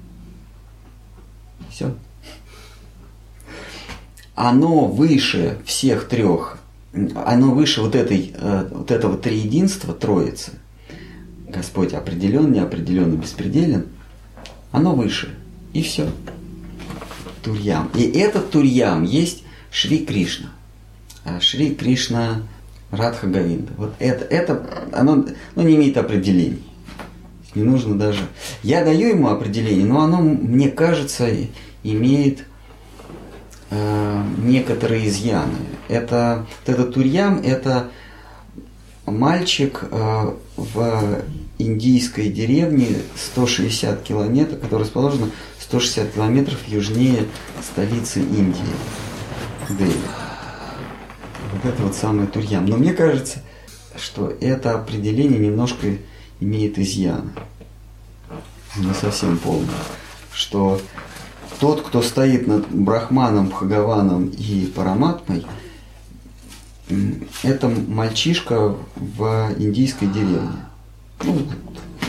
Все. Оно выше всех трех, оно выше вот, этой, э, вот этого триединства, троицы. Господь определен, неопределен и беспределен. Оно выше. И все. Турьям. И этот Турьям есть Шри Кришна. А Шри Кришна Радха Говинда. Вот это, это оно ну, не имеет определений. Не нужно даже. Я даю ему определение, но оно, мне кажется, имеет э, некоторые изъяны. Это, вот этот турьям – это мальчик э, в индийской деревне 160 километров, которая расположена 160 километров южнее столицы Индии, Дели. Вот это вот самый Турьям. Но мне кажется, что это определение немножко имеет изъяны. Не совсем полное. Что тот, кто стоит над Брахманом, Бхагаваном и Параматмой, это мальчишка в индийской деревне. Ну,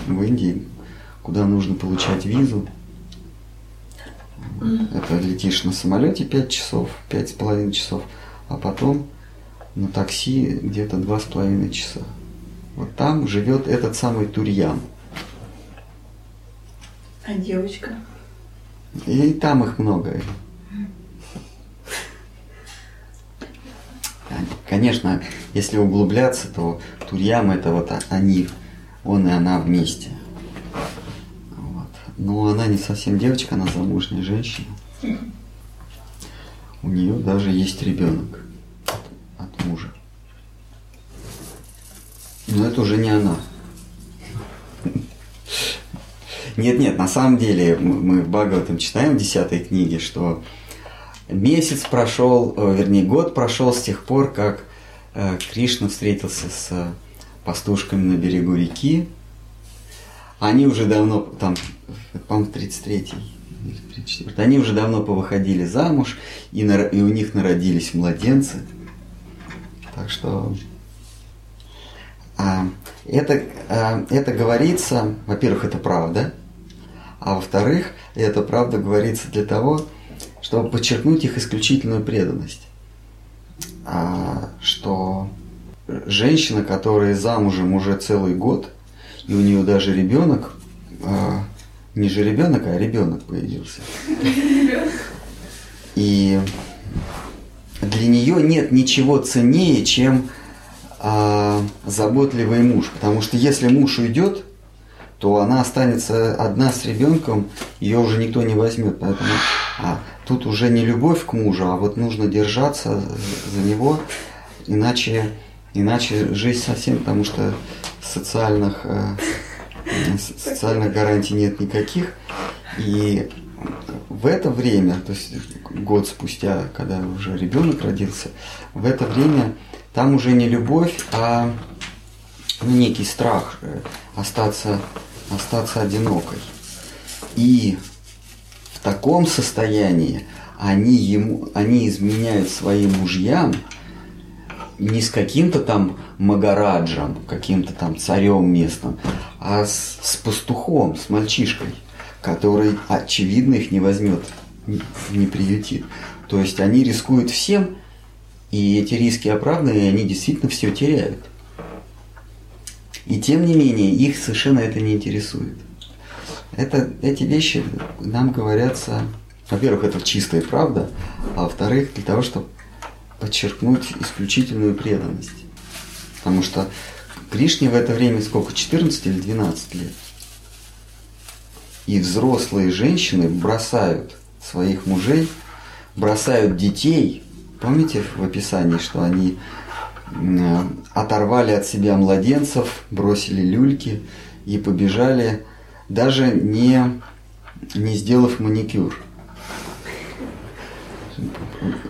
в Индии, куда нужно получать визу. Это летишь на самолете 5 часов, пять с половиной часов, а потом на такси где-то два с половиной часа. Вот там живет этот самый Турьян. А девочка? И там их много. Конечно, если углубляться, то Турьям это вот они, он и она вместе. Вот. Но она не совсем девочка, она замужняя женщина. У нее даже есть ребенок мужа. Но это уже не она. Нет, нет, на самом деле мы в Бхагаватам читаем в десятой книге, что месяц прошел, э, вернее год прошел с тех пор, как э, Кришна встретился с пастушками на берегу реки. Они уже давно, там, по-моему, 33-й или 34 они уже давно повыходили замуж, и, на, и у них народились младенцы. Так что а, это, а, это говорится, во-первых, это правда, а во-вторых, это правда говорится для того, чтобы подчеркнуть их исключительную преданность. А, что женщина, которая замужем уже целый год, и у нее даже ребенок, а, не же ребенок, а ребенок появился. И нее нет ничего ценнее, чем а, заботливый муж. Потому что если муж уйдет, то она останется одна с ребенком, ее уже никто не возьмет. Поэтому а, тут уже не любовь к мужу, а вот нужно держаться за него, иначе, иначе жизнь совсем, потому что социальных, э, социальных гарантий нет никаких. И в это время, то есть год спустя, когда уже ребенок родился, в это время там уже не любовь, а ну, некий страх э, остаться остаться одинокой. И в таком состоянии они, ему, они изменяют своим мужьям не с каким-то там Магараджем, каким-то там царем местным, а с, с пастухом, с мальчишкой, который, очевидно, их не возьмет, не приютит. То есть они рискуют всем, и эти риски оправданы, и они действительно все теряют. И тем не менее, их совершенно это не интересует. Это, эти вещи нам говорятся, во-первых, это чистая правда, а во-вторых, для того, чтобы подчеркнуть исключительную преданность. Потому что Кришне в это время сколько, 14 или 12 лет. И взрослые женщины бросают своих мужей, бросают детей. Помните в описании, что они Э, оторвали от себя младенцев, бросили люльки и побежали, даже не, не сделав маникюр.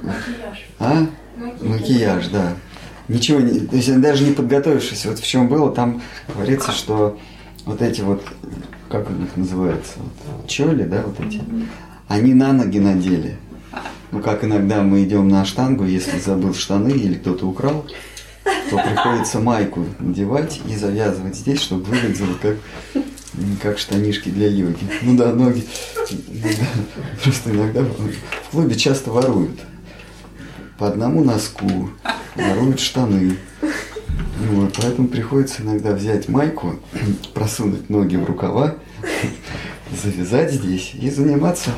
Макияж. А? Макияж. Макияж, да. Ничего, не, то есть даже не подготовившись, вот в чем было, там говорится, что вот эти вот, как у них называется, вот, чоли, да, вот эти, они на ноги надели. Ну, как иногда мы идем на штангу, если забыл штаны или кто-то украл, то приходится майку надевать и завязывать здесь, чтобы выглядело как, как штанишки для йоги. Ну да, ноги. Иногда, просто иногда в клубе часто воруют. По одному носку воруют штаны. Вот, поэтому приходится иногда взять майку, просунуть ноги в рукава, завязать здесь и заниматься.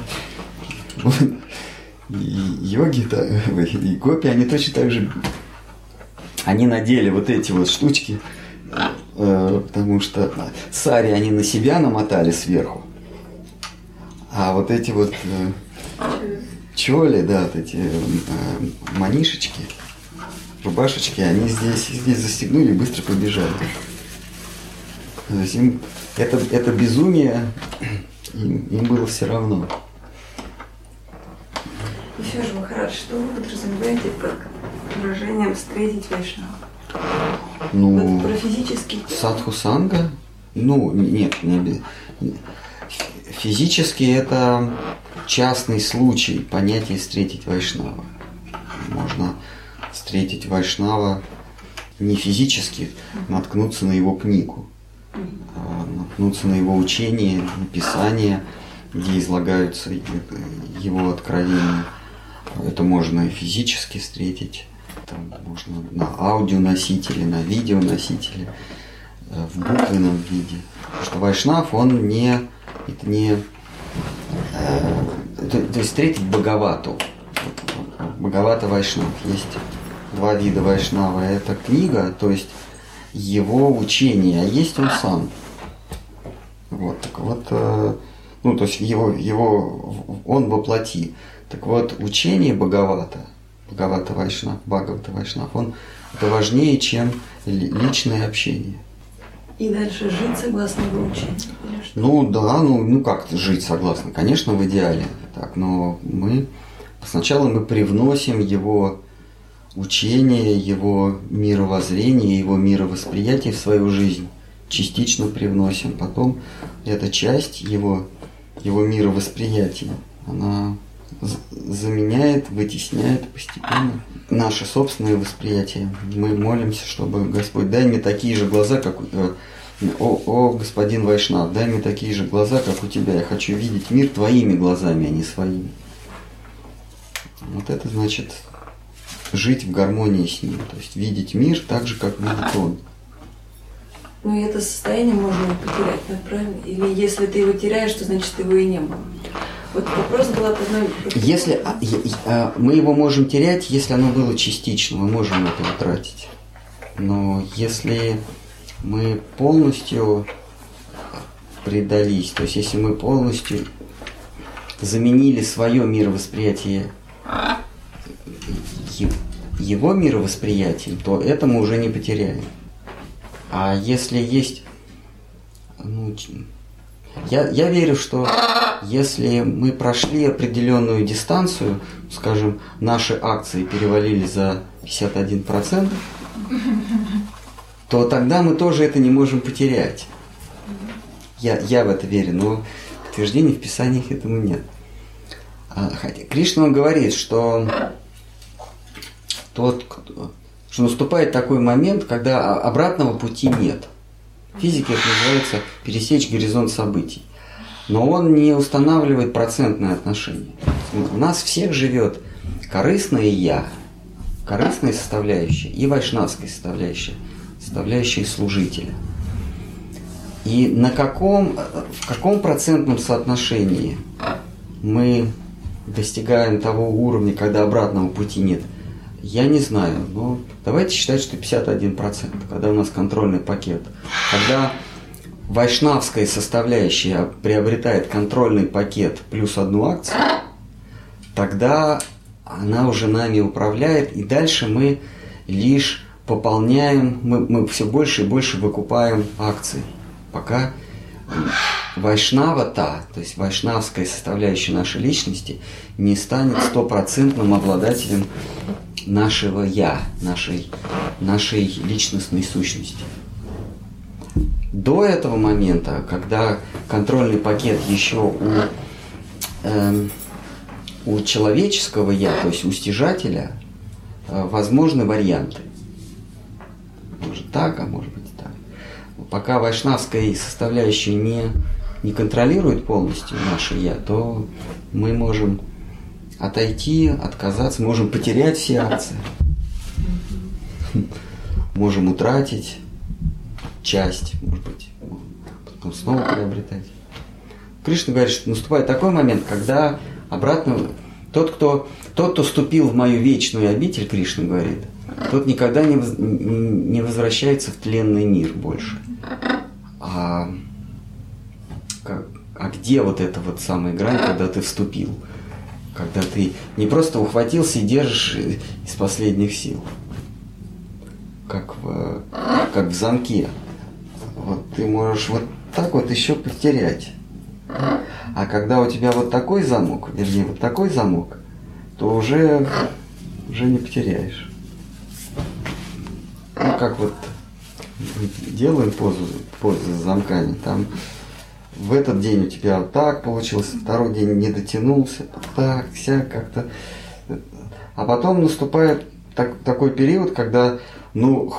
И йоги, и гопи, они точно так же, они надели вот эти вот штучки, э, потому что сари они на себя намотали сверху, а вот эти вот э, чоли, да, вот эти э, манишечки, рубашечки, они здесь, здесь застегнули и быстро побежали. То есть им это, это безумие, им, им было все равно. Еще же, Махарадж, что вы подразумеваете под выражением «встретить Вайшнава»? Ну, Вот про физический садху санга, ну, нет, не Физически это частный случай понятия встретить вайшнава. Можно встретить вайшнава не физически, наткнуться на его книгу, а наткнуться на его учение, написание, где излагаются его откровения. Это можно и физически встретить, там можно на аудионосителе, на видеоносителе, э, в буквенном виде. Потому что вайшнав, он не, это не э, то, то есть встретить Бхагавату. Бхагавата Вайшнав. Есть два вида Вайшнава. Это книга, то есть его учение, а есть он сам. Вот, так вот, э, ну, то есть его, его, он воплоти. Так вот, учение Бхагавата, Бхагавата Вайшнав, Бхагавата Вайшнав, он это важнее, чем ли- личное общение. И дальше жить согласно его учению. Ну да, ну, ну как жить согласно? Конечно, в идеале. Так, но мы сначала мы привносим его учение, его мировоззрение, его мировосприятие в свою жизнь. Частично привносим. Потом эта часть его, его мировосприятия, она заменяет, вытесняет постепенно наше собственное восприятие. Мы молимся, чтобы Господь дай мне такие же глаза, как э, о, о, господин Вайшнав, дай мне такие же глаза, как у тебя. Я хочу видеть мир твоими глазами, а не своими. Вот это значит жить в гармонии с ним. То есть видеть мир так же, как видит он. Ну и это состояние можно потерять, да, правильно? Или если ты его теряешь, то значит его и не было. Вот вопрос был от одной... Если а, а, мы его можем терять, если оно было частично, мы можем это утратить. Но если мы полностью предались, то есть если мы полностью заменили свое мировосприятие его мировосприятием, то это мы уже не потеряем. А если есть ну, я, я верю, что если мы прошли определенную дистанцию, скажем, наши акции перевалили за 51%, то тогда мы тоже это не можем потерять. Я, я в это верю, но подтверждений в Писаниях этому нет. А, хотя Кришна говорит, что тот, кто- что наступает такой момент, когда обратного пути нет. В физике это называется пересечь горизонт событий. Но он не устанавливает процентное отношение. В нас всех живет корыстное я, корыстная составляющая и вайшнавская составляющая, составляющая служителя. И на каком, в каком процентном соотношении мы достигаем того уровня, когда обратного пути нет, я не знаю. Но давайте считать, что 51%, когда у нас контрольный пакет. Когда вайшнавская составляющая приобретает контрольный пакет плюс одну акцию, тогда она уже нами управляет, и дальше мы лишь пополняем, мы, мы все больше и больше выкупаем акции, пока вайшнава-та, то есть вайшнавская составляющая нашей личности, не станет стопроцентным обладателем нашего «я», нашей, нашей личностной сущности. До этого момента, когда контрольный пакет еще у, эм, у человеческого «я», то есть у стяжателя, э, возможны варианты. Может так, а может быть. Пока вайшнавская составляющая не, не контролирует полностью наше «я», то мы можем отойти, отказаться, можем потерять все акции, можем утратить часть, может быть, потом снова приобретать. Кришна говорит, что наступает такой момент, когда обратно тот, кто, тот, кто вступил в мою вечную обитель, Кришна говорит, тот никогда не, не возвращается в тленный мир больше. А, как- а где вот эта вот самая грань, когда ты вступил? Когда ты не просто ухватился и держишь э, из последних сил. как в, как в замке. Вот ты можешь вот так вот еще потерять. А когда у тебя вот такой замок, вернее, вот такой замок, то уже, уже не потеряешь. Ну, как вот делаем позу, позу с замками, там в этот день у тебя вот так получилось, второй день не дотянулся, так, вся как-то. А потом наступает так, такой период, когда, ну,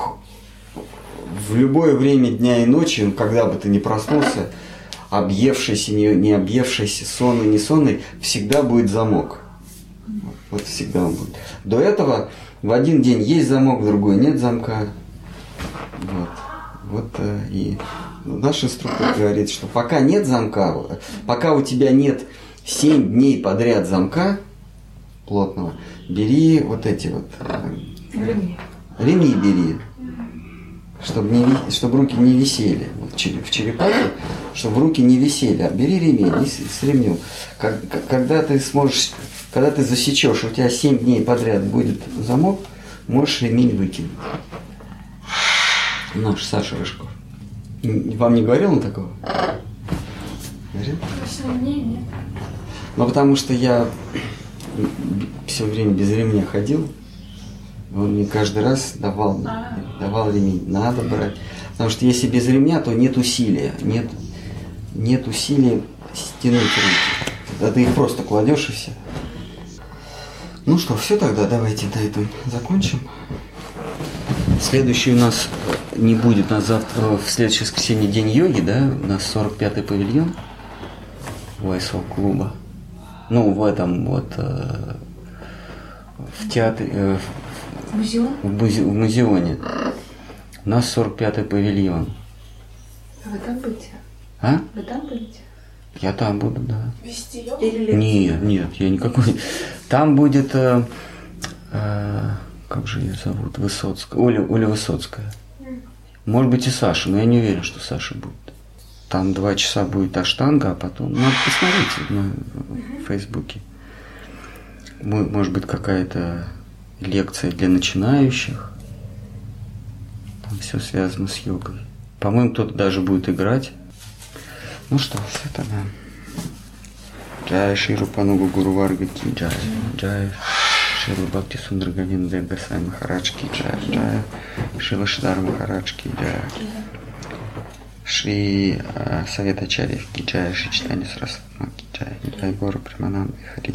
в любое время дня и ночи, ну, когда бы ты ни проснулся, объевшийся, не, не объевшийся, сонный, не сонный, всегда будет замок. Вот всегда он будет. До этого в один день есть замок, в другой нет замка. Вот. Вот э, и наш инструктор говорит, что пока нет замка, пока у тебя нет 7 дней подряд замка плотного, бери вот эти вот э, ремни бери, чтобы, не, чтобы руки не висели в черепахе, чтобы руки не висели, а бери ремень и с, ремнем. Когда ты сможешь, когда ты засечешь, у тебя 7 дней подряд будет замок, можешь ремень выкинуть. Наш Саша Рыжков. Вам не говорил он такого? Говорил? Нет. Ну, потому что я все время без ремня ходил. Он мне каждый раз давал, давал ремень. Надо брать. Потому что если без ремня, то нет усилия. Нет, нет усилия стянуть руки. Тогда ты их просто кладешь и все. Ну что, все тогда, давайте на этом закончим. Следующий у нас не будет, у нас завтра, в следующее воскресенье день йоги, да, у нас 45-й павильон Вайсол клуба. Ну, в этом вот, э, в театре, э, Музеон? в, музе, в музеоне. У нас 45-й павильон. А вы там будете? А? Вы там будете? Я там буду, да. Вести йогу? Или? Нет, нет, я никакой. Там будет, э, э, как же ее зовут, Высоцкая, Оля, Оля Высоцкая. Может быть и Саша, но я не уверен, что Саша будет. Там два часа будет аштанга, а потом... Надо посмотреть на Фейсбуке. Мо- Может быть какая-то лекция для начинающих. Там все связано с йогой. По-моему, кто-то даже будет играть. Ну что, все тогда. Джай Ширу Панугу Гуру Варга Ки Джай. Джай Шила Бхакти Сундрагавин Дегасай Махарадж Ки Джай. Джай Шила Шидар Махарадж Ки Джай. Шри э, Совет Ачарьев Ки Джай. Шри Читани Сарасвати Ки Джай. Джай Гору Примананды Хари.